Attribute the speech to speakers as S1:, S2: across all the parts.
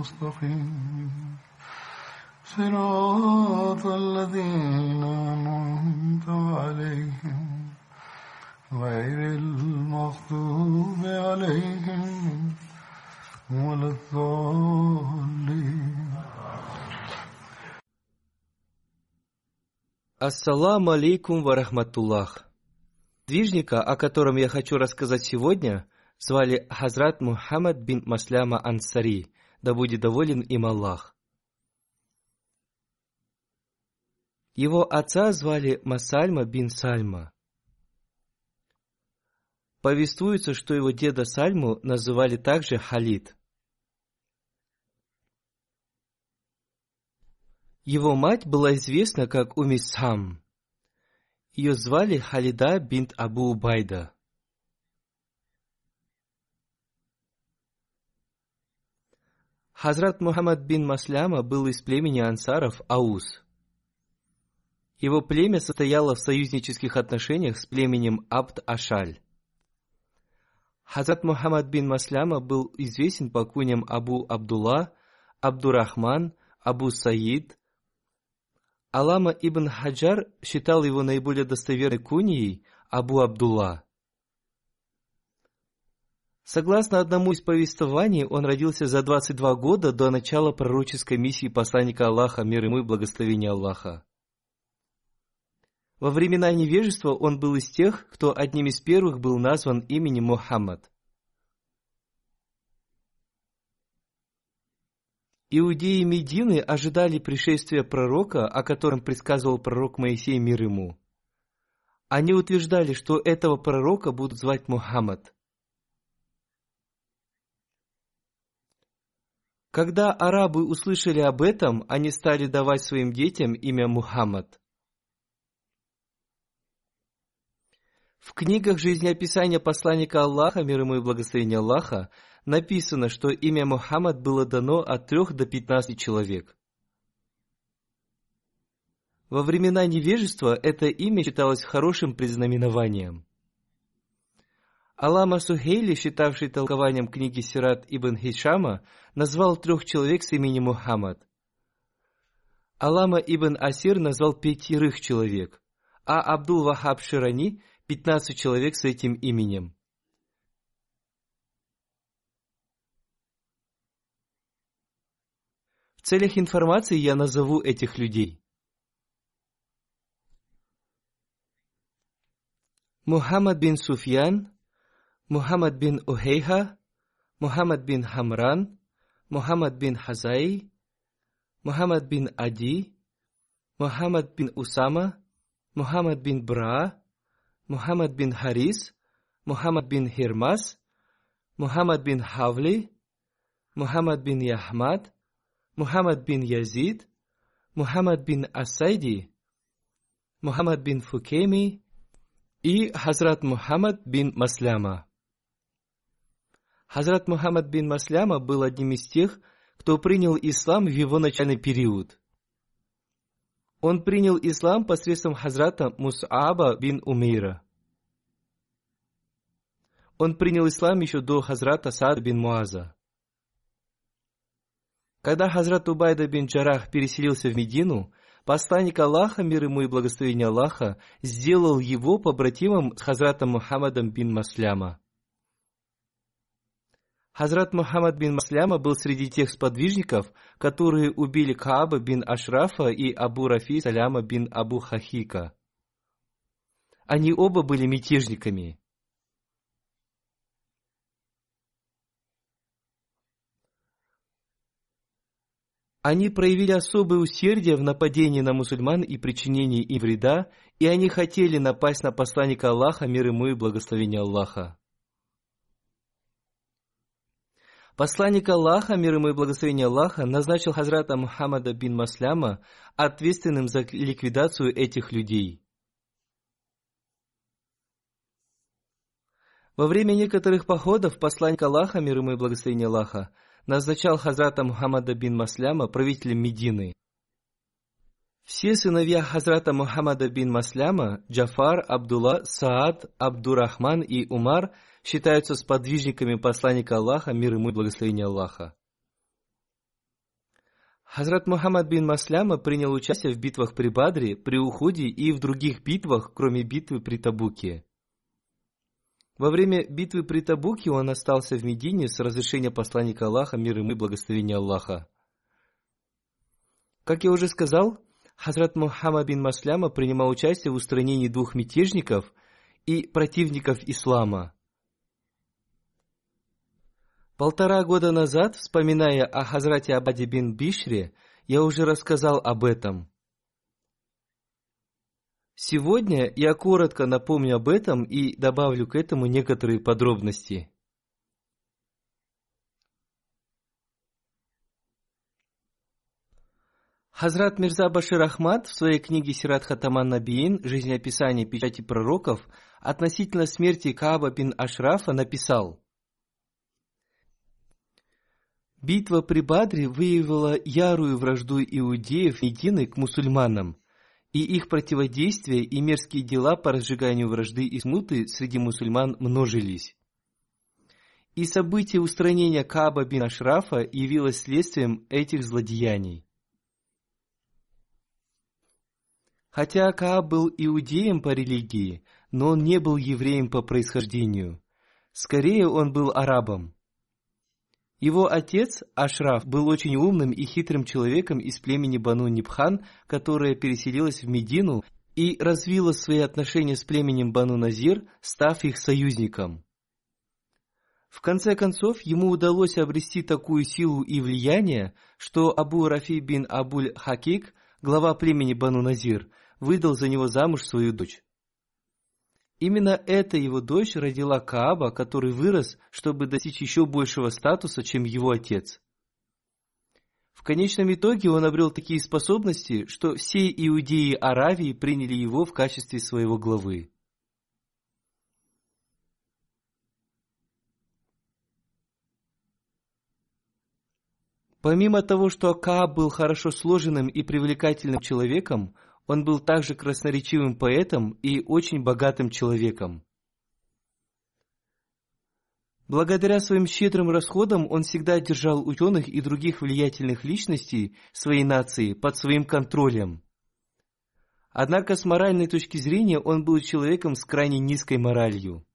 S1: المستقيم صراط الذين أنعمت عليهم غير المغضوب عليهم ولا الضالين
S2: Ассаламу алейкум варахматуллах. Движника, о котором я хочу рассказать сегодня, звали Хазрат Мухаммад бин Масляма Ансари, да будет доволен им Аллах. Его отца звали Масальма бин Сальма. Повествуется, что его деда Сальму называли также Халид. Его мать была известна как Умисхам. Ее звали Халида бинт Абу Убайда. Хазрат Мухаммад бин Масляма был из племени ансаров Аус. Его племя состояло в союзнических отношениях с племенем Абд-Ашаль. Хазрат Мухаммад бин Масляма был известен по куням Абу Абдулла, Абдурахман, Абу Саид. Алама ибн Хаджар считал его наиболее достоверной куньей Абу Абдулла. Согласно одному из повествований, он родился за 22 года до начала пророческой миссии посланника Аллаха, мир ему и благословения Аллаха. Во времена невежества он был из тех, кто одним из первых был назван именем Мухаммад. Иудеи Медины ожидали пришествия пророка, о котором предсказывал пророк Моисей мир ему. Они утверждали, что этого пророка будут звать Мухаммад. Когда арабы услышали об этом, они стали давать своим детям имя Мухаммад. В книгах жизнеописания посланника Аллаха, мир ему и благословения Аллаха, написано, что имя Мухаммад было дано от трех до пятнадцати человек. Во времена невежества это имя считалось хорошим предзнаменованием. Алама Сухейли, считавший толкованием книги Сират ибн Хишама, назвал трех человек с именем Мухаммад. Алама ибн Асир назвал пятерых человек, а Абдул Вахаб Ширани – пятнадцать человек с этим именем. В целях информации я назову этих людей. Мухаммад бин Суфьян, Мухаммад бин Ухейха, Мухаммад бин Хамран, Мухаммад бин Хазай, Мухаммад бин Ади, Мухаммад бин Усама, Мухаммад бин Бра, Мухаммад бин Харис, Мухаммад бин Хирмас, Мухаммад бин Хавли, Мухаммад бин Яхмад, Мухаммад бин Язид, Мухаммад бин Асайди, Мухаммад бин Фукеми и Хазрат Мухаммад бин Масляма. Хазрат Мухаммад бин Масляма был одним из тех, кто принял ислам в его начальный период. Он принял ислам посредством Хазрата Мус'аба бин Умейра. Он принял ислам еще до Хазрата Саад бин Муаза. Когда Хазрат Убайда бин Джарах переселился в Медину, посланник Аллаха, мир ему и благословение Аллаха, сделал его побратимом с Хазратом Мухаммадом бин Масляма. Хазрат Мухаммад бин Масляма был среди тех сподвижников, которые убили Кааба бин Ашрафа и Абу Рафи Саляма бин Абу Хахика. Они оба были мятежниками. Они проявили особое усердие в нападении на мусульман и причинении им вреда, и они хотели напасть на посланника Аллаха, мир ему и благословение Аллаха. Посланник Аллаха, мир ему и благословение Аллаха, назначил Хазрата Мухаммада бин Масляма ответственным за ликвидацию этих людей. Во время некоторых походов посланник Аллаха, мир ему и благословение Аллаха, назначал Хазрата Мухаммада бин Масляма правителем Медины. Все сыновья Хазрата Мухаммада бин Масляма, Джафар, Абдулла, Саад, Абдурахман и Умар считаются сподвижниками посланника Аллаха, мир ему и благословение Аллаха. Хазрат Мухаммад бин Масляма принял участие в битвах при Бадре, при Уходе и в других битвах, кроме битвы при Табуке. Во время битвы при Табуке он остался в Медине с разрешения посланника Аллаха, мир ему и благословения Аллаха. Как я уже сказал, Хазрат Мухаммад бин Масляма принимал участие в устранении двух мятежников и противников ислама. Полтора года назад, вспоминая о Хазрате Абаде бин Бишре, я уже рассказал об этом. Сегодня я коротко напомню об этом и добавлю к этому некоторые подробности. Хазрат Мирза Башир Ахмад в своей книге Сират Хатаман Набиин «Жизнеописание печати пророков» относительно смерти Кааба бин Ашрафа написал Битва при Бадре выявила ярую вражду иудеев Медины к мусульманам, и их противодействие и мерзкие дела по разжиганию вражды и смуты среди мусульман множились. И событие устранения Каба бин Ашрафа явилось следствием этих злодеяний. Хотя Кааб был иудеем по религии, но он не был евреем по происхождению. Скорее он был арабом. Его отец, Ашраф, был очень умным и хитрым человеком из племени Бану Нибхан, которое переселилось в Медину и развило свои отношения с племенем Бану Назир, став их союзником. В конце концов, ему удалось обрести такую силу и влияние, что Абу Рафи бин Абуль Хакик, глава племени Бану Назир, выдал за него замуж свою дочь. Именно эта его дочь родила Кааба, который вырос, чтобы достичь еще большего статуса, чем его отец. В конечном итоге он обрел такие способности, что все иудеи Аравии приняли его в качестве своего главы. Помимо того, что Кааб был хорошо сложенным и привлекательным человеком, он был также красноречивым поэтом и очень богатым человеком. Благодаря своим щедрым расходам он всегда держал ученых и других влиятельных личностей своей нации под своим контролем. Однако с моральной точки зрения он был человеком с крайне низкой моралью.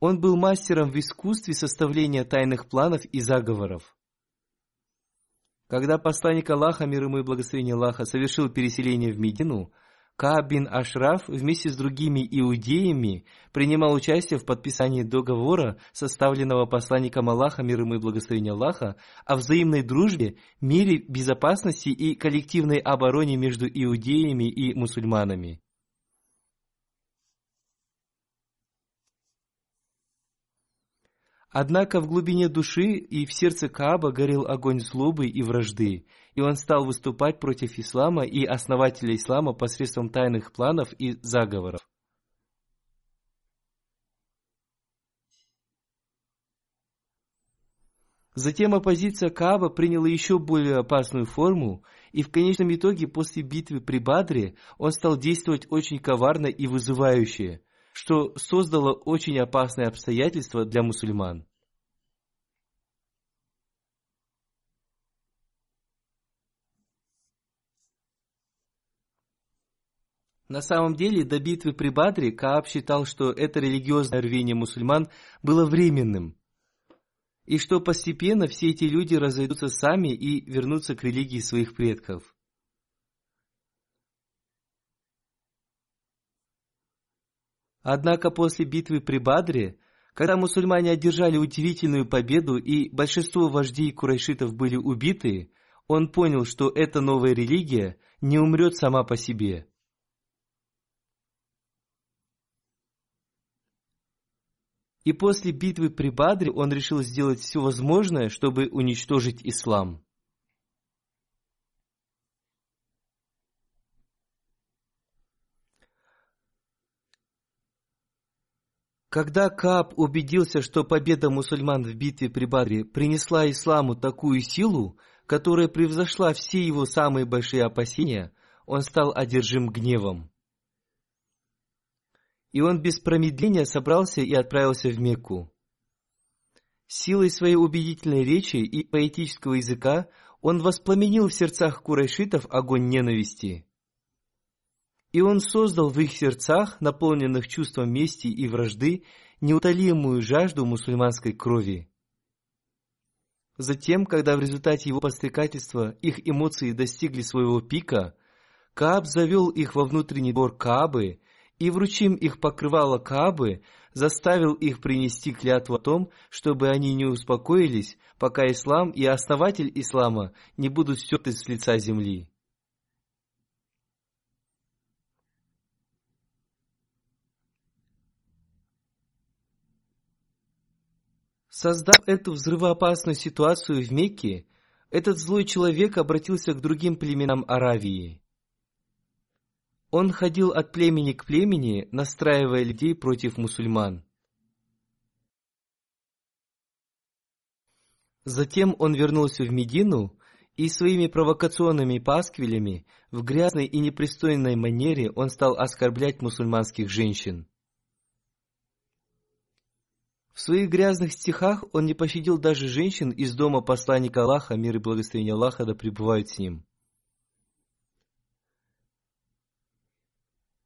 S2: Он был мастером в искусстве составления тайных планов и заговоров. Когда посланник Аллаха, мир ему и благословение Аллаха, совершил переселение в Медину, Кааб бин Ашраф вместе с другими иудеями принимал участие в подписании договора, составленного посланником Аллаха, мир ему и благословение Аллаха, о взаимной дружбе, мире, безопасности и коллективной обороне между иудеями и мусульманами. Однако в глубине души и в сердце Кааба горел огонь злобы и вражды, и он стал выступать против ислама и основателя ислама посредством тайных планов и заговоров. Затем оппозиция Кааба приняла еще более опасную форму, и в конечном итоге после битвы при Бадре он стал действовать очень коварно и вызывающе – что создало очень опасные обстоятельства для мусульман. На самом деле, до битвы при Бадре Кааб считал, что это религиозное рвение мусульман было временным, и что постепенно все эти люди разойдутся сами и вернутся к религии своих предков. Однако после битвы при Бадре, когда мусульмане одержали удивительную победу и большинство вождей курайшитов были убиты, он понял, что эта новая религия не умрет сама по себе – И после битвы при Бадре он решил сделать все возможное, чтобы уничтожить ислам. Когда Кааб убедился, что победа мусульман в битве при Бадре принесла исламу такую силу, которая превзошла все его самые большие опасения, он стал одержим гневом. И он без промедления собрался и отправился в Мекку. Силой своей убедительной речи и поэтического языка он воспламенил в сердцах курайшитов огонь ненависти. И он создал в их сердцах, наполненных чувством мести и вражды, неутолимую жажду мусульманской крови. Затем, когда в результате его подстрекательства их эмоции достигли своего пика, Кааб завел их во внутренний двор Каабы и, вручим их покрывало Каабы, заставил их принести клятву о том, чтобы они не успокоились, пока ислам и основатель ислама не будут стерты с лица земли. Создав эту взрывоопасную ситуацию в Мекке, этот злой человек обратился к другим племенам Аравии. Он ходил от племени к племени, настраивая людей против мусульман. Затем он вернулся в Медину, и своими провокационными пасквилями в грязной и непристойной манере он стал оскорблять мусульманских женщин. В своих грязных стихах он не пощадил даже женщин из дома посланника Аллаха, мир и благословение Аллаха да пребывают с ним.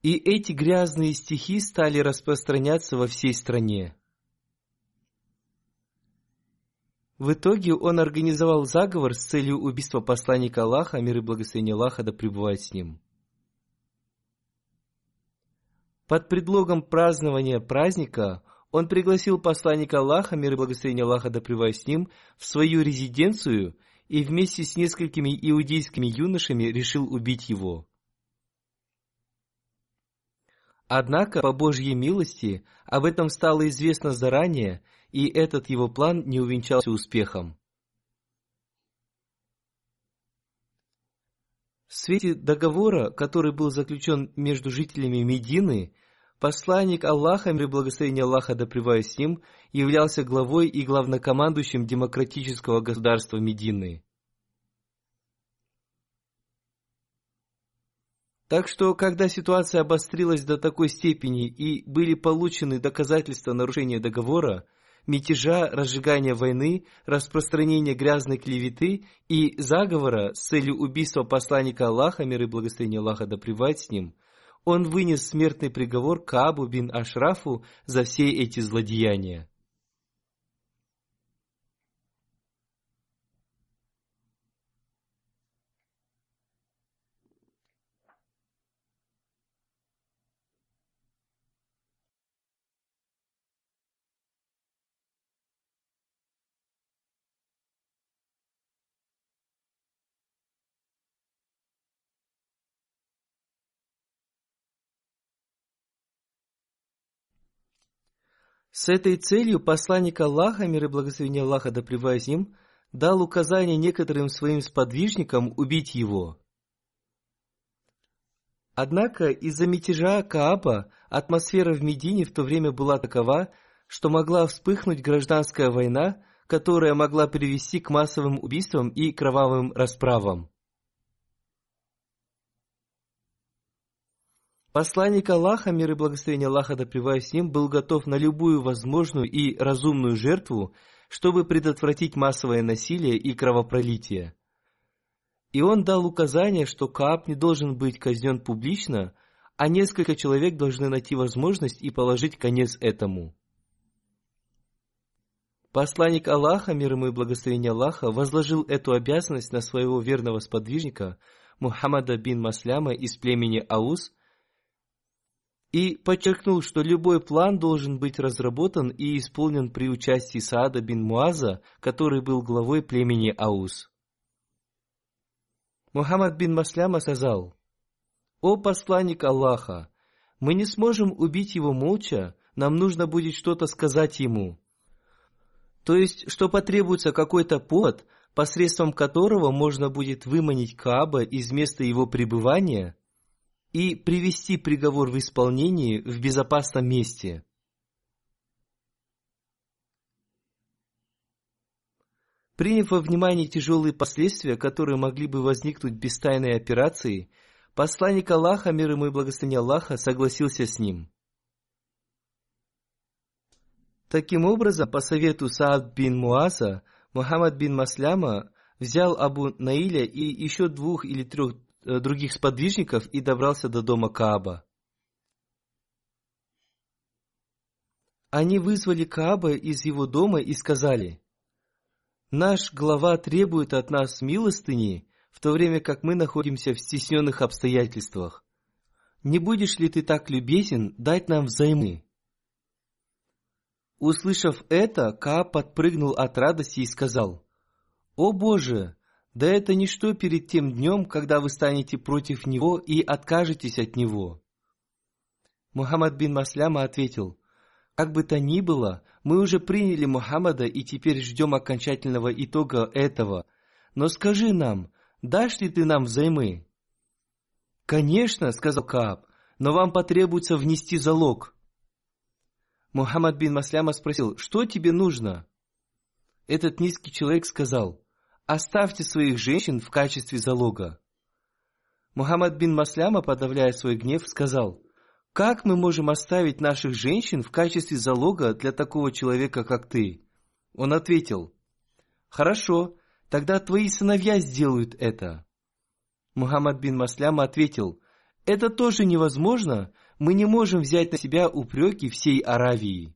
S2: И эти грязные стихи стали распространяться во всей стране. В итоге он организовал заговор с целью убийства посланника Аллаха, мир и благословение Аллаха да пребывает с ним. Под предлогом празднования праздника он пригласил посланника Аллаха, мир и благословение Аллаха да с ним, в свою резиденцию и вместе с несколькими иудейскими юношами решил убить его – Однако, по Божьей милости, об этом стало известно заранее, и этот его план не увенчался успехом. В свете договора, который был заключен между жителями Медины, посланник Аллаха, мир и благословение Аллаха да с ним, являлся главой и главнокомандующим демократического государства Медины. Так что, когда ситуация обострилась до такой степени и были получены доказательства нарушения договора, мятежа, разжигания войны, распространения грязной клеветы и заговора с целью убийства посланника Аллаха, мир и благословение Аллаха да с ним, он вынес смертный приговор Кабу бин Ашрафу за все эти злодеяния. С этой целью посланник Аллаха, мир и благословение Аллаха да с ним, дал указание некоторым своим сподвижникам убить его. Однако из-за мятежа Кааба атмосфера в Медине в то время была такова, что могла вспыхнуть гражданская война, которая могла привести к массовым убийствам и кровавым расправам. Посланник Аллаха, мир и благословение Аллаха да с ним, был готов на любую возможную и разумную жертву, чтобы предотвратить массовое насилие и кровопролитие. И он дал указание, что Кааб не должен быть казнен публично, а несколько человек должны найти возможность и положить конец этому. Посланник Аллаха, мир ему и благословение Аллаха, возложил эту обязанность на своего верного сподвижника Мухаммада бин Масляма из племени Аус – и подчеркнул, что любой план должен быть разработан и исполнен при участии Саада бин Муаза, который был главой племени Аус. Мухаммад бин Масляма сказал, «О посланник Аллаха, мы не сможем убить его молча, нам нужно будет что-то сказать ему. То есть, что потребуется какой-то повод, посредством которого можно будет выманить Кааба из места его пребывания – и привести приговор в исполнение в безопасном месте. Приняв во внимание тяжелые последствия, которые могли бы возникнуть без тайной операции, посланник Аллаха, мир ему и благословение Аллаха, согласился с ним. Таким образом, по совету Саад бин Муаза, Мухаммад бин Масляма взял Абу Наиля и еще двух или трех других сподвижников и добрался до дома Кааба. Они вызвали Кааба из его дома и сказали, «Наш глава требует от нас милостыни, в то время как мы находимся в стесненных обстоятельствах. Не будешь ли ты так любезен дать нам взаймы?» Услышав это, Кааб подпрыгнул от радости и сказал, «О Боже, да это ничто перед тем днем, когда вы станете против него и откажетесь от него. Мухаммад бин Масляма ответил, как бы то ни было, мы уже приняли Мухаммада и теперь ждем окончательного итога этого. Но скажи нам, дашь ли ты нам взаймы? Конечно, сказал Кааб, но вам потребуется внести залог. Мухаммад бин Масляма спросил, что тебе нужно? Этот низкий человек сказал, оставьте своих женщин в качестве залога. Мухаммад бин Масляма, подавляя свой гнев, сказал, «Как мы можем оставить наших женщин в качестве залога для такого человека, как ты?» Он ответил, «Хорошо, тогда твои сыновья сделают это». Мухаммад бин Масляма ответил, «Это тоже невозможно, мы не можем взять на себя упреки всей Аравии».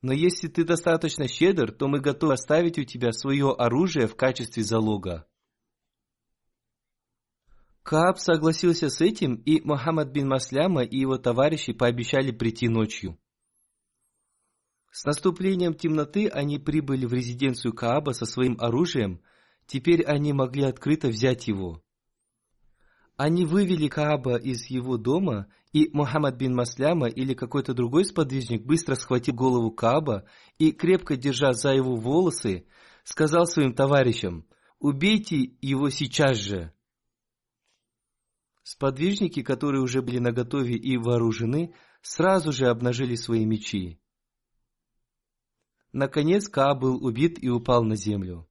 S2: Но если ты достаточно щедр, то мы готовы оставить у тебя свое оружие в качестве залога. Кааб согласился с этим, и Мухаммад бин Масляма и его товарищи пообещали прийти ночью. С наступлением темноты они прибыли в резиденцию Кааба со своим оружием, теперь они могли открыто взять его. Они вывели Кааба из его дома, и Мухаммад бин Масляма или какой-то другой сподвижник быстро схватил голову Кааба и, крепко держа за его волосы, сказал своим товарищам, «Убейте его сейчас же!» Сподвижники, которые уже были наготове и вооружены, сразу же обнажили свои мечи. Наконец Кааб был убит и упал на землю.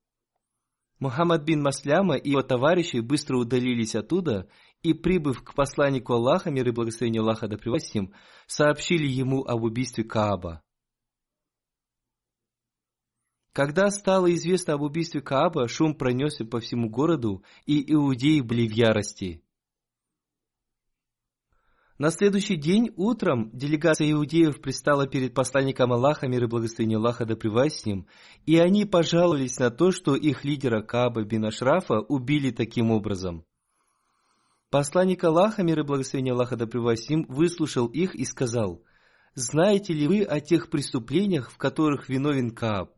S2: Мухаммад бин Масляма и его товарищи быстро удалились оттуда и, прибыв к посланнику Аллаха, мир и благословение Аллаха да им, сообщили ему об убийстве Кааба. Когда стало известно об убийстве Кааба, шум пронесся по всему городу, и иудеи были в ярости. На следующий день утром делегация иудеев пристала перед посланником Аллаха, мир и благословение Аллаха да с ним, и они пожаловались на то, что их лидера Кааба бин Ашрафа убили таким образом. Посланник Аллаха, мир и благословение Аллаха да с ним, выслушал их и сказал, «Знаете ли вы о тех преступлениях, в которых виновен Кааб?»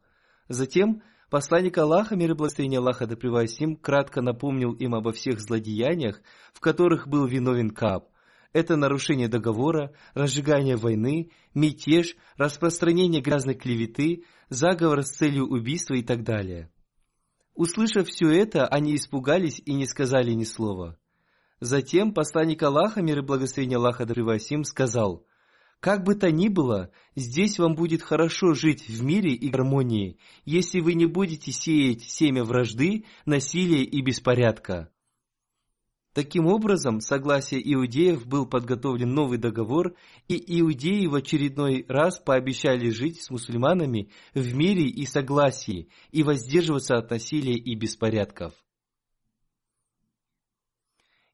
S2: Затем посланник Аллаха, мир и благословение Аллаха да с ним, кратко напомнил им обо всех злодеяниях, в которых был виновен Кааб – это нарушение договора, разжигание войны, мятеж, распространение грязной клеветы, заговор с целью убийства и так далее. Услышав все это, они испугались и не сказали ни слова. Затем посланник Аллаха, мир и благословение Аллаха Дрывасим, сказал, «Как бы то ни было, здесь вам будет хорошо жить в мире и гармонии, если вы не будете сеять семя вражды, насилия и беспорядка». Таким образом, согласие иудеев был подготовлен новый договор, и иудеи в очередной раз пообещали жить с мусульманами в мире и согласии и воздерживаться от насилия и беспорядков.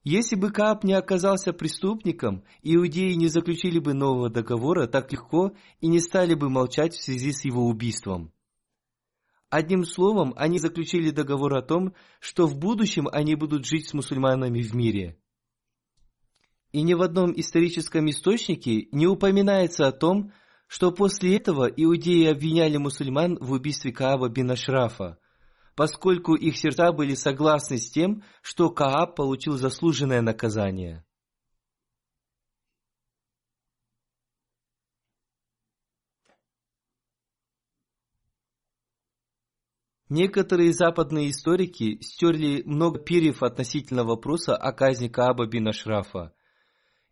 S2: Если бы Кааб не оказался преступником, иудеи не заключили бы нового договора так легко и не стали бы молчать в связи с его убийством. Одним словом, они заключили договор о том, что в будущем они будут жить с мусульманами в мире. И ни в одном историческом источнике не упоминается о том, что после этого иудеи обвиняли мусульман в убийстве Кааба бин Ашрафа – поскольку их сердца были согласны с тем, что Кааб получил заслуженное наказание. Некоторые западные историки стерли много перьев относительно вопроса о казни Кааба бин Ашрафа.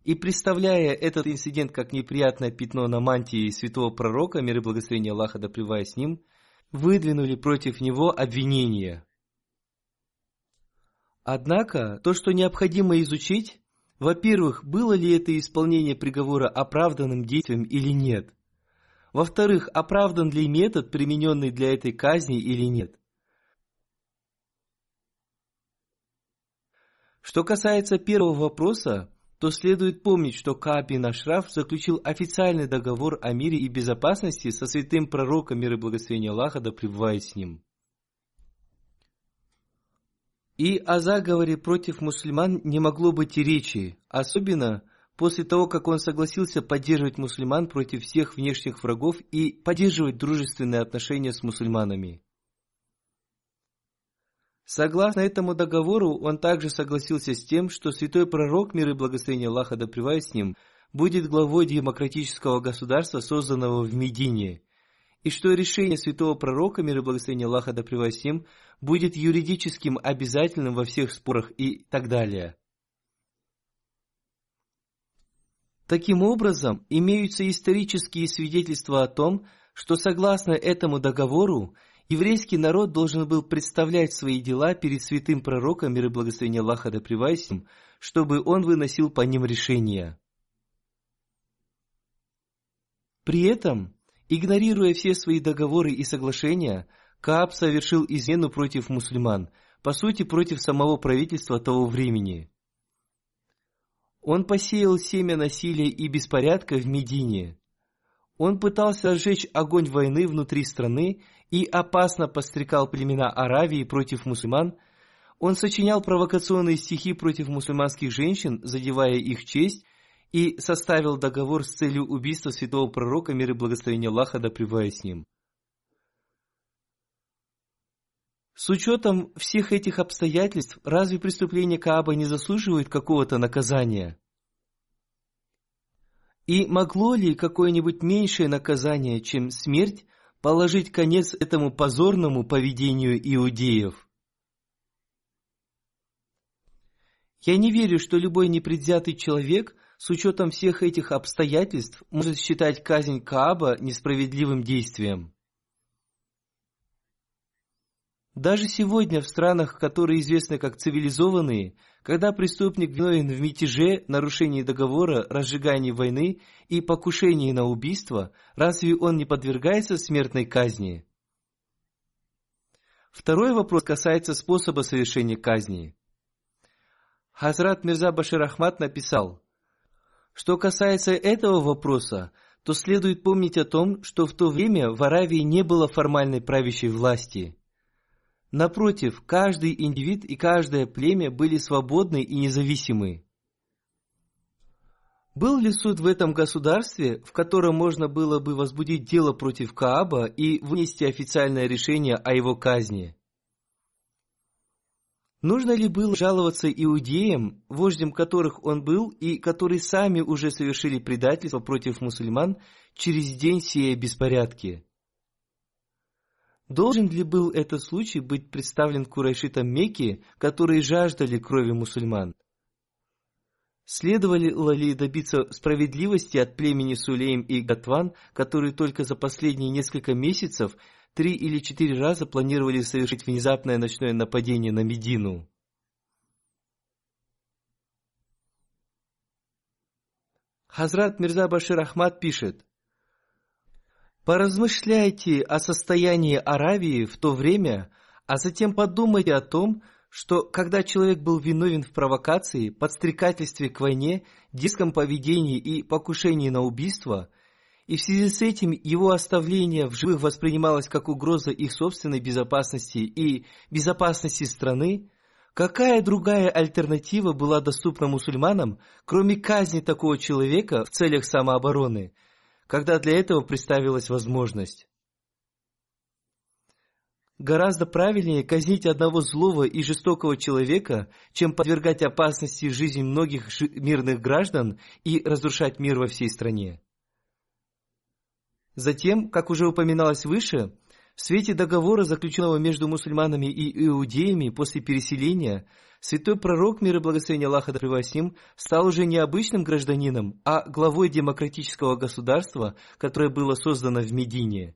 S2: И представляя этот инцидент как неприятное пятно на мантии святого пророка, мир и благословение Аллаха да с ним, выдвинули против него обвинения. Однако, то, что необходимо изучить, во-первых, было ли это исполнение приговора оправданным действием или нет. Во-вторых, оправдан ли метод, примененный для этой казни или нет. Что касается первого вопроса, то следует помнить, что Кааб бин Ашраф заключил официальный договор о мире и безопасности со святым пророком мира и благословения Аллаха, да пребывает с ним. И о заговоре против мусульман не могло быть и речи, особенно после того, как он согласился поддерживать мусульман против всех внешних врагов и поддерживать дружественные отношения с мусульманами. Согласно этому договору, он также согласился с тем, что святой пророк, мир и благословение Аллаха да с ним, будет главой демократического государства, созданного в Медине, и что решение святого пророка, мир и благословение Аллаха да с ним, будет юридическим обязательным во всех спорах и так далее. Таким образом, имеются исторические свидетельства о том, что согласно этому договору, Еврейский народ должен был представлять свои дела перед святым пророком, мир и благословение Аллаха да им, чтобы он выносил по ним решения. При этом, игнорируя все свои договоры и соглашения, Кааб совершил измену против мусульман, по сути против самого правительства того времени. Он посеял семя насилия и беспорядка в Медине. Он пытался разжечь огонь войны внутри страны и опасно подстрекал племена Аравии против мусульман, он сочинял провокационные стихи против мусульманских женщин, задевая их честь, и составил договор с целью убийства святого пророка, мир и благословения Аллаха, да с ним. С учетом всех этих обстоятельств, разве преступление Кааба не заслуживает какого-то наказания? И могло ли какое-нибудь меньшее наказание, чем смерть, положить конец этому позорному поведению иудеев. Я не верю, что любой непредвзятый человек с учетом всех этих обстоятельств может считать казнь Кааба несправедливым действием. Даже сегодня в странах, которые известны как цивилизованные, когда преступник виновен в мятеже, нарушении договора, разжигании войны и покушении на убийство, разве он не подвергается смертной казни? Второй вопрос касается способа совершения казни. Хазрат Мирза Башир Ахмад написал, что касается этого вопроса, то следует помнить о том, что в то время в Аравии не было формальной правящей власти – Напротив, каждый индивид и каждое племя были свободны и независимы. Был ли суд в этом государстве, в котором можно было бы возбудить дело против Кааба и вынести официальное решение о его казни? Нужно ли было жаловаться иудеям, вождем которых он был и которые сами уже совершили предательство против мусульман через день сея беспорядки? Должен ли был этот случай быть представлен курайшитам Мекки, которые жаждали крови мусульман? Следовали ли добиться справедливости от племени Сулейм и Гатван, которые только за последние несколько месяцев три или четыре раза планировали совершить внезапное ночное нападение на Медину? Хазрат Мирза Башир Ахмад пишет, Поразмышляйте о состоянии Аравии в то время, а затем подумайте о том, что когда человек был виновен в провокации, подстрекательстве к войне, диском поведении и покушении на убийство, и в связи с этим его оставление в живых воспринималось как угроза их собственной безопасности и безопасности страны, какая другая альтернатива была доступна мусульманам, кроме казни такого человека в целях самообороны – когда для этого представилась возможность. Гораздо правильнее казнить одного злого и жестокого человека, чем подвергать опасности жизни многих мирных граждан и разрушать мир во всей стране. Затем, как уже упоминалось выше, в свете договора, заключенного между мусульманами и иудеями после переселения, святой пророк, мир и благословение Аллаха да с ним, стал уже не обычным гражданином, а главой демократического государства, которое было создано в Медине.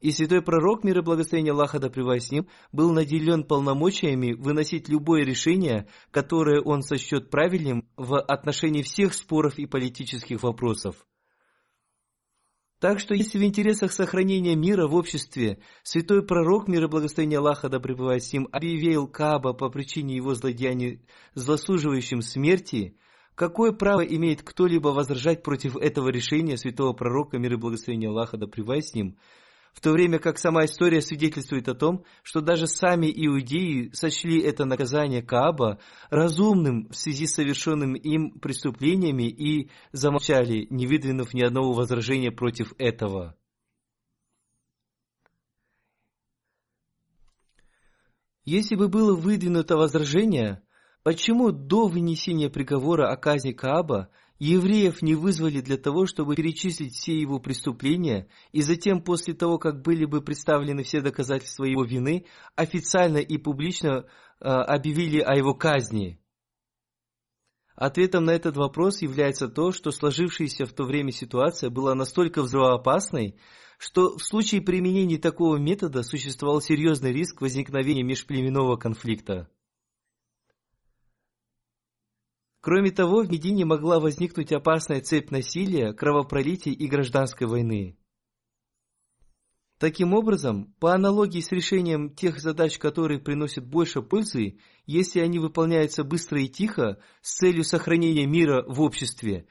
S2: И святой пророк, мир и благословение Аллаха да с ним, был наделен полномочиями выносить любое решение, которое он сочтет правильным в отношении всех споров и политических вопросов. Так что, если в интересах сохранения мира в обществе святой пророк, мир и благословение Аллаха да пребывает с ним, объявил Кааба по причине его злодеяний заслуживающим смерти, какое право имеет кто-либо возражать против этого решения святого пророка, мир и благословение Аллаха да пребывает с ним, в то время как сама история свидетельствует о том, что даже сами иудеи сочли это наказание Кааба разумным в связи с совершенным им преступлениями и замолчали, не выдвинув ни одного возражения против этого. Если бы было выдвинуто возражение, почему до вынесения приговора о казни Кааба евреев не вызвали для того, чтобы перечислить все его преступления, и затем, после того, как были бы представлены все доказательства его вины, официально и публично э, объявили о его казни. Ответом на этот вопрос является то, что сложившаяся в то время ситуация была настолько взрывоопасной, что в случае применения такого метода существовал серьезный риск возникновения межплеменного конфликта. Кроме того, в Медине могла возникнуть опасная цепь насилия, кровопролития и гражданской войны. Таким образом, по аналогии с решением тех задач, которые приносят больше пользы, если они выполняются быстро и тихо, с целью сохранения мира в обществе,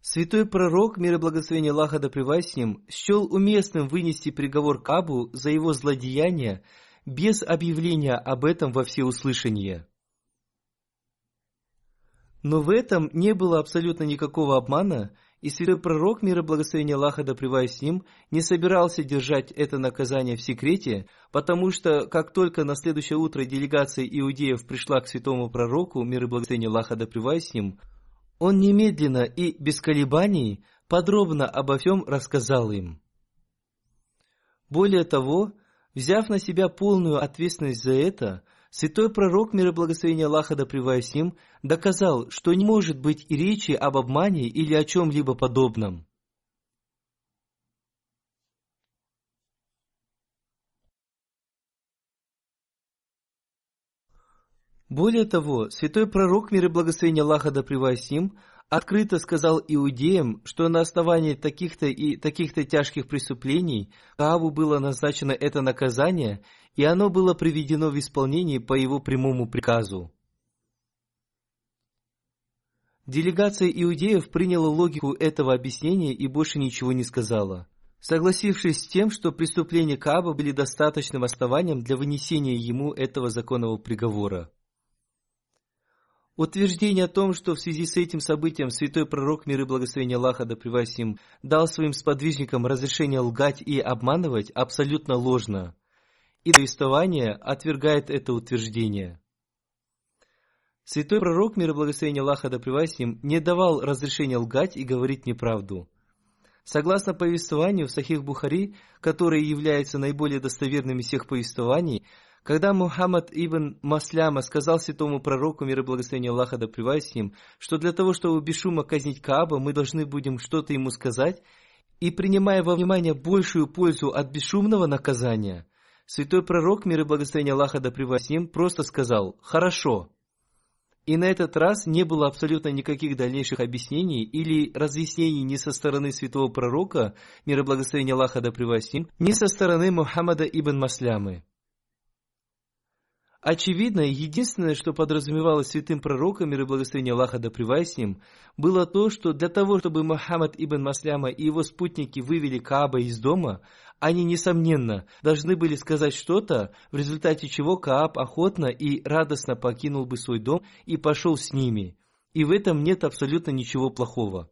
S2: святой пророк, мир и благословение Аллаха да с ним, счел уместным вынести приговор Кабу за его злодеяние без объявления об этом во всеуслышание. Но в этом не было абсолютно никакого обмана, и святой пророк, мира благословения Аллаха да с ним, не собирался держать это наказание в секрете, потому что как только на следующее утро делегация иудеев пришла к святому пророку, мир и благословения Аллаха да с ним, он немедленно и без колебаний подробно обо всем рассказал им. Более того, взяв на себя полную ответственность за это, Святой пророк, мир и благословение Аллаха да с ним, доказал, что не может быть и речи об обмане или о чем-либо подобном. Более того, святой пророк, мир и благословение Аллаха да с ним, открыто сказал иудеям, что на основании таких-то и таких-то тяжких преступлений Кааву было назначено это наказание, и оно было приведено в исполнение по его прямому приказу. Делегация иудеев приняла логику этого объяснения и больше ничего не сказала, согласившись с тем, что преступления Кааба были достаточным основанием для вынесения ему этого законного приговора. Утверждение о том, что в связи с этим событием святой пророк мир и благословение Аллаха да им дал своим сподвижникам разрешение лгать и обманывать, абсолютно ложно. И повествование отвергает это утверждение. Святой пророк мир и благословение Аллаха да им не давал разрешения лгать и говорить неправду. Согласно повествованию в Сахих Бухари, которое является наиболее достоверным из всех повествований, когда Мухаммад ибн Масляма сказал святому пророку, мир и благословение Аллаха да с ним, что для того, чтобы без шума казнить Кааба, мы должны будем что-то ему сказать, и принимая во внимание большую пользу от бесшумного наказания, святой пророк, мир и благословение Аллаха да с просто сказал «Хорошо». И на этот раз не было абсолютно никаких дальнейших объяснений или разъяснений ни со стороны святого пророка, мир и благословение Аллаха да ним, ни со стороны Мухаммада ибн Маслямы. Очевидно, единственное, что подразумевалось святым пророком, мир и благословение Аллаха да с было то, что для того, чтобы Мухаммад ибн Масляма и его спутники вывели Кааба из дома, они, несомненно, должны были сказать что-то, в результате чего Кааб охотно и радостно покинул бы свой дом и пошел с ними. И в этом нет абсолютно ничего плохого.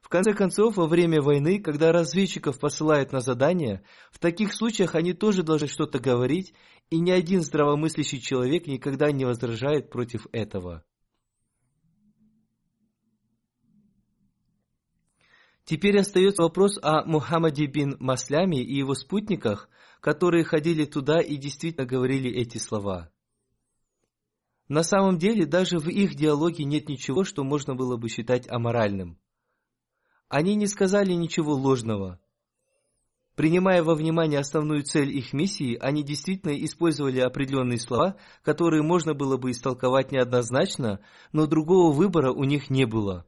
S2: В конце концов, во время войны, когда разведчиков посылают на задание, в таких случаях они тоже должны что-то говорить, и ни один здравомыслящий человек никогда не возражает против этого. Теперь остается вопрос о Мухаммаде бин Масляме и его спутниках, которые ходили туда и действительно говорили эти слова. На самом деле, даже в их диалоге нет ничего, что можно было бы считать аморальным. Они не сказали ничего ложного. Принимая во внимание основную цель их миссии, они действительно использовали определенные слова, которые можно было бы истолковать неоднозначно, но другого выбора у них не было.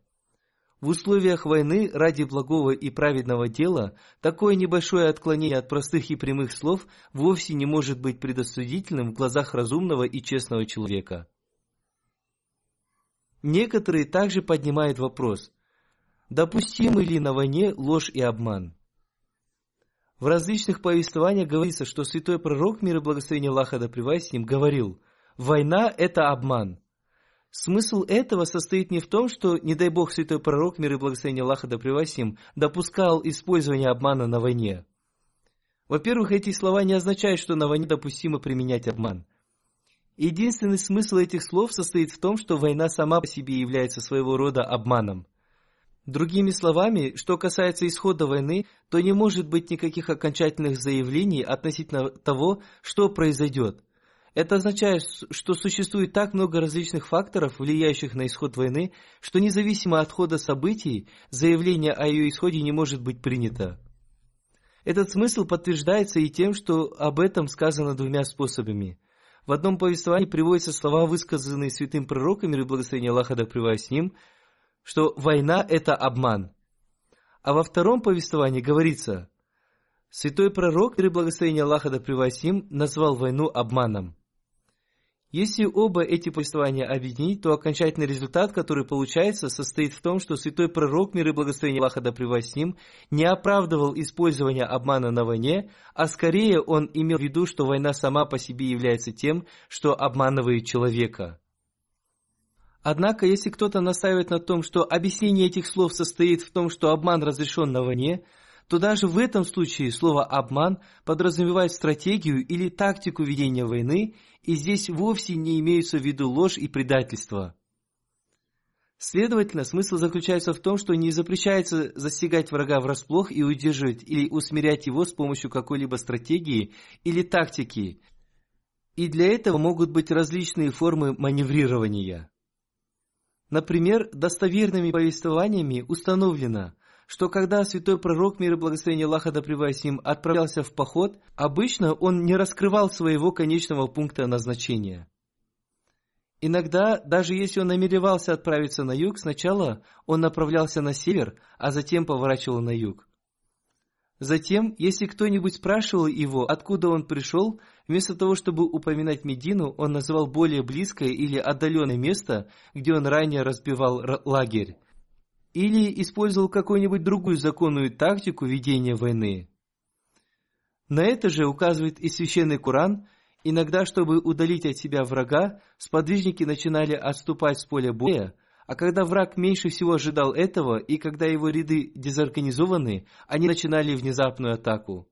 S2: В условиях войны ради благого и праведного дела такое небольшое отклонение от простых и прямых слов вовсе не может быть предосудительным в глазах разумного и честного человека. Некоторые также поднимают вопрос – Допустимы ли на войне ложь и обман? В различных повествованиях говорится, что святой пророк, мир и благословение Аллаха да с ним, говорил, «Война – это обман». Смысл этого состоит не в том, что, не дай Бог, святой пророк, мир и благословение Аллаха да ним, допускал использование обмана на войне. Во-первых, эти слова не означают, что на войне допустимо применять обман. Единственный смысл этих слов состоит в том, что война сама по себе является своего рода обманом – Другими словами, что касается исхода войны, то не может быть никаких окончательных заявлений относительно того, что произойдет. Это означает, что существует так много различных факторов, влияющих на исход войны, что независимо от хода событий, заявление о ее исходе не может быть принято. Этот смысл подтверждается и тем, что об этом сказано двумя способами. В одном повествовании приводятся слова, высказанные святым пророком, и благословение Аллаха да с ним, что война – это обман. А во втором повествовании говорится, святой пророк, и благословение Аллаха да превосим, назвал войну обманом. Если оба эти повествования объединить, то окончательный результат, который получается, состоит в том, что святой пророк, мир и благословение Аллаха да превосим, не оправдывал использование обмана на войне, а скорее он имел в виду, что война сама по себе является тем, что обманывает человека – Однако, если кто-то настаивает на том, что объяснение этих слов состоит в том, что обман разрешен на войне, то даже в этом случае слово «обман» подразумевает стратегию или тактику ведения войны, и здесь вовсе не имеются в виду ложь и предательство. Следовательно, смысл заключается в том, что не запрещается застигать врага врасплох и удерживать или усмирять его с помощью какой-либо стратегии или тактики. И для этого могут быть различные формы маневрирования. Например, достоверными повествованиями установлено, что когда святой пророк, мир и благословение Аллаха да ним, отправлялся в поход, обычно он не раскрывал своего конечного пункта назначения. Иногда, даже если он намеревался отправиться на юг, сначала он направлялся на север, а затем поворачивал на юг. Затем, если кто-нибудь спрашивал его, откуда он пришел, вместо того, чтобы упоминать Медину, он называл более близкое или отдаленное место, где он ранее разбивал лагерь. Или использовал какую-нибудь другую законную тактику ведения войны. На это же указывает и Священный Коран. Иногда, чтобы удалить от себя врага, сподвижники начинали отступать с поля боя, а когда враг меньше всего ожидал этого, и когда его ряды дезорганизованы, они начинали внезапную атаку.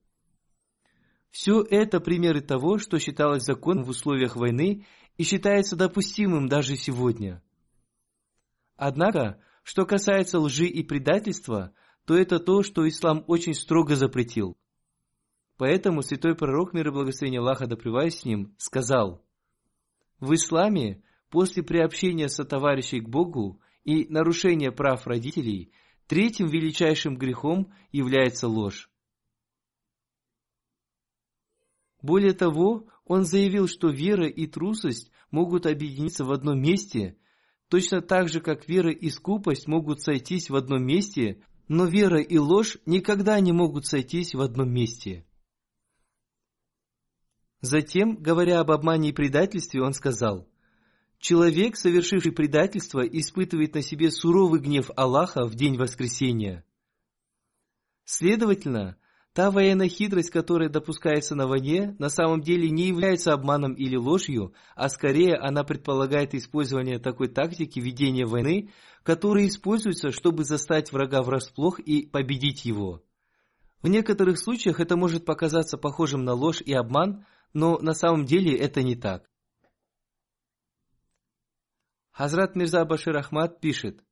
S2: Все это примеры того, что считалось законом в условиях войны и считается допустимым даже сегодня. Однако, что касается лжи и предательства, то это то, что ислам очень строго запретил. Поэтому святой пророк, мир и благословение Аллаха да с ним, сказал, «В исламе после приобщения сотоварищей к Богу и нарушения прав родителей, третьим величайшим грехом является ложь. Более того, он заявил, что вера и трусость могут объединиться в одном месте, точно так же, как вера и скупость могут сойтись в одном месте, но вера и ложь никогда не могут сойтись в одном месте. Затем, говоря об обмане и предательстве, он сказал, «Человек, совершивший предательство, испытывает на себе суровый гнев Аллаха в день воскресения. Следовательно, та военная хитрость, которая допускается на войне, на самом деле не является обманом или ложью, а скорее она предполагает использование такой тактики ведения войны, которая используется, чтобы застать врага врасплох и победить его. В некоторых случаях это может показаться похожим на ложь и обман – но на самом деле это не так. Хазрат Мирза Башир Ахмад пишет,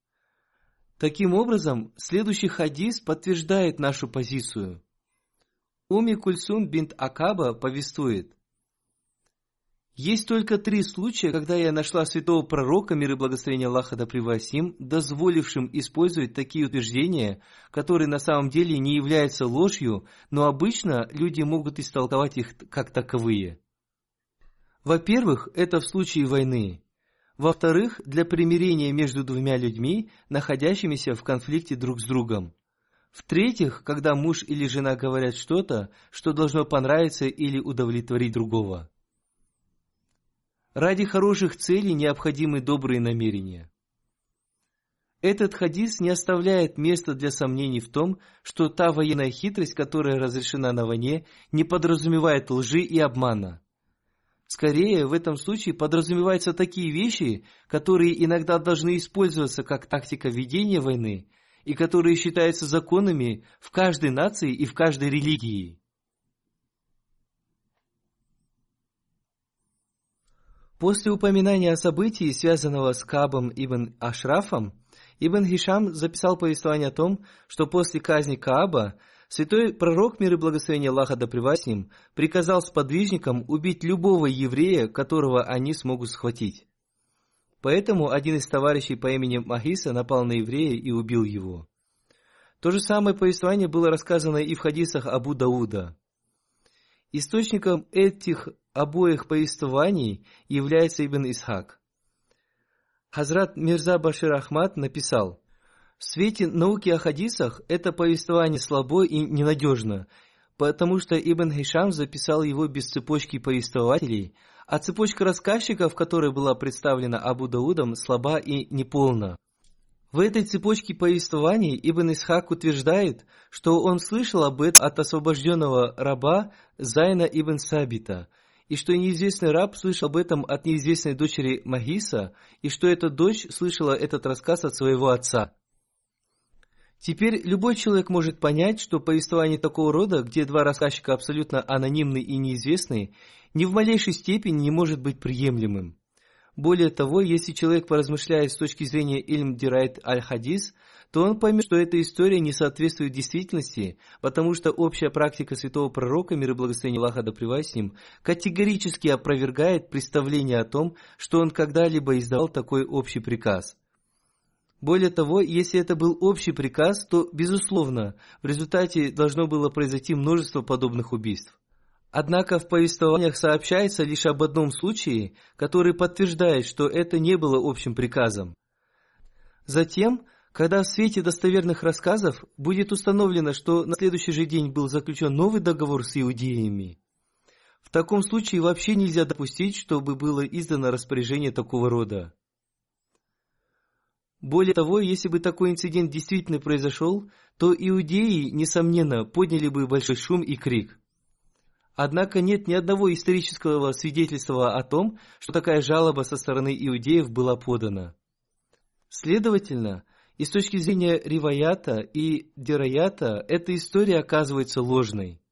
S2: Таким образом, следующий хадис подтверждает нашу позицию. Уми Кульсум бинт Акаба повествует, есть только три случая, когда я нашла святого пророка, мир и благословение Аллаха да превосим, дозволившим использовать такие утверждения, которые на самом деле не являются ложью, но обычно люди могут истолковать их как таковые. Во-первых, это в случае войны. Во-вторых, для примирения между двумя людьми, находящимися в конфликте друг с другом. В-третьих, когда муж или жена говорят что-то, что должно понравиться или удовлетворить другого. Ради хороших целей необходимы добрые намерения. Этот хадис не оставляет места для сомнений в том, что та военная хитрость, которая разрешена на войне, не подразумевает лжи и обмана. Скорее, в этом случае подразумеваются такие вещи, которые иногда должны использоваться как тактика ведения войны и которые считаются законами в каждой нации и в каждой религии. После упоминания о событии, связанного с Кабом ибн Ашрафом, Ибн Хишам записал повествование о том, что после казни Кааба святой пророк, мир и благословение Аллаха да с ним, приказал сподвижникам убить любого еврея, которого они смогут схватить. Поэтому один из товарищей по имени Махиса напал на еврея и убил его. То же самое повествование было рассказано и в хадисах Абу Дауда. Источником этих обоих повествований является Ибн Исхак. Хазрат Мирза Башир Ахмад написал, в свете науки о хадисах это повествование слабо и ненадежно, потому что Ибн Хишам записал его без цепочки повествователей, а цепочка рассказчиков, которая была представлена Абу Даудом, слаба и неполна. В этой цепочке повествований Ибн Исхак утверждает, что он слышал об этом от освобожденного раба Зайна ибн Сабита, и что неизвестный раб слышал об этом от неизвестной дочери Магиса, и что эта дочь слышала этот рассказ от своего отца. Теперь любой человек может понять, что повествование такого рода, где два рассказчика абсолютно анонимны и неизвестны, ни в малейшей степени не может быть приемлемым. Более того, если человек поразмышляет с точки зрения Ильм Дирайт Аль-Хадис, то он поймет, что эта история не соответствует действительности, потому что общая практика святого пророка, мир и благословение Аллаха да с ним, категорически опровергает представление о том, что он когда-либо издал такой общий приказ. Более того, если это был общий приказ, то, безусловно, в результате должно было произойти множество подобных убийств. Однако в повествованиях сообщается лишь об одном случае, который подтверждает, что это не было общим приказом. Затем, когда в свете достоверных рассказов будет установлено, что на следующий же день был заключен новый договор с иудеями, в таком случае вообще нельзя допустить, чтобы было издано распоряжение такого рода. Более того, если бы такой инцидент действительно произошел, то иудеи, несомненно, подняли бы большой шум и крик – Однако нет ни одного исторического свидетельства о том, что такая жалоба со стороны иудеев была подана. Следовательно, и с точки зрения риваята и дираята, эта история оказывается ложной.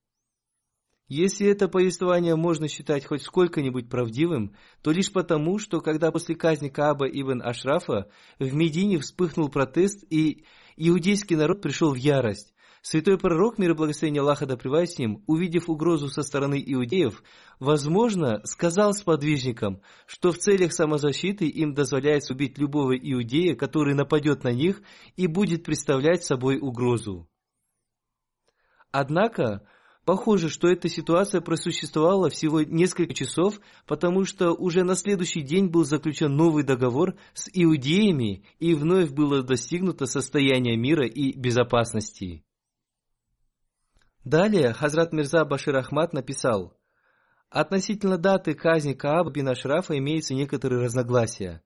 S2: Если это повествование можно считать хоть сколько-нибудь правдивым, то лишь потому, что когда после казни Кааба ибн Ашрафа в Медине вспыхнул протест и иудейский народ пришел в ярость, Святой пророк, мир и благословение Аллаха да с ним, увидев угрозу со стороны иудеев, возможно, сказал сподвижникам, что в целях самозащиты им дозволяется убить любого иудея, который нападет на них и будет представлять собой угрозу. Однако, Похоже, что эта ситуация просуществовала всего несколько часов, потому что уже на следующий день был заключен новый договор с иудеями и вновь было достигнуто состояние мира и безопасности. Далее Хазрат Мирза Башир Ахмад написал, Относительно даты казни Кааба бин Ашрафа имеются некоторые разногласия.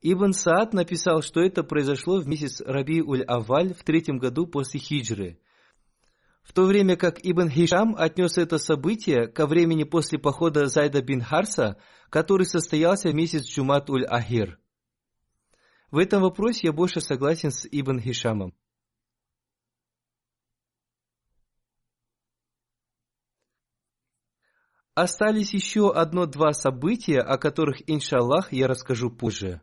S2: Ибн Саад написал, что это произошло в месяц Раби-уль-Аваль в третьем году после хиджры – в то время как Ибн Хишам отнес это событие ко времени после похода Зайда бин Харса, который состоялся в месяц Джумат-уль-Ахир. В этом вопросе я больше согласен с Ибн Хишамом. Остались еще одно-два события, о которых, иншаллах, я расскажу позже.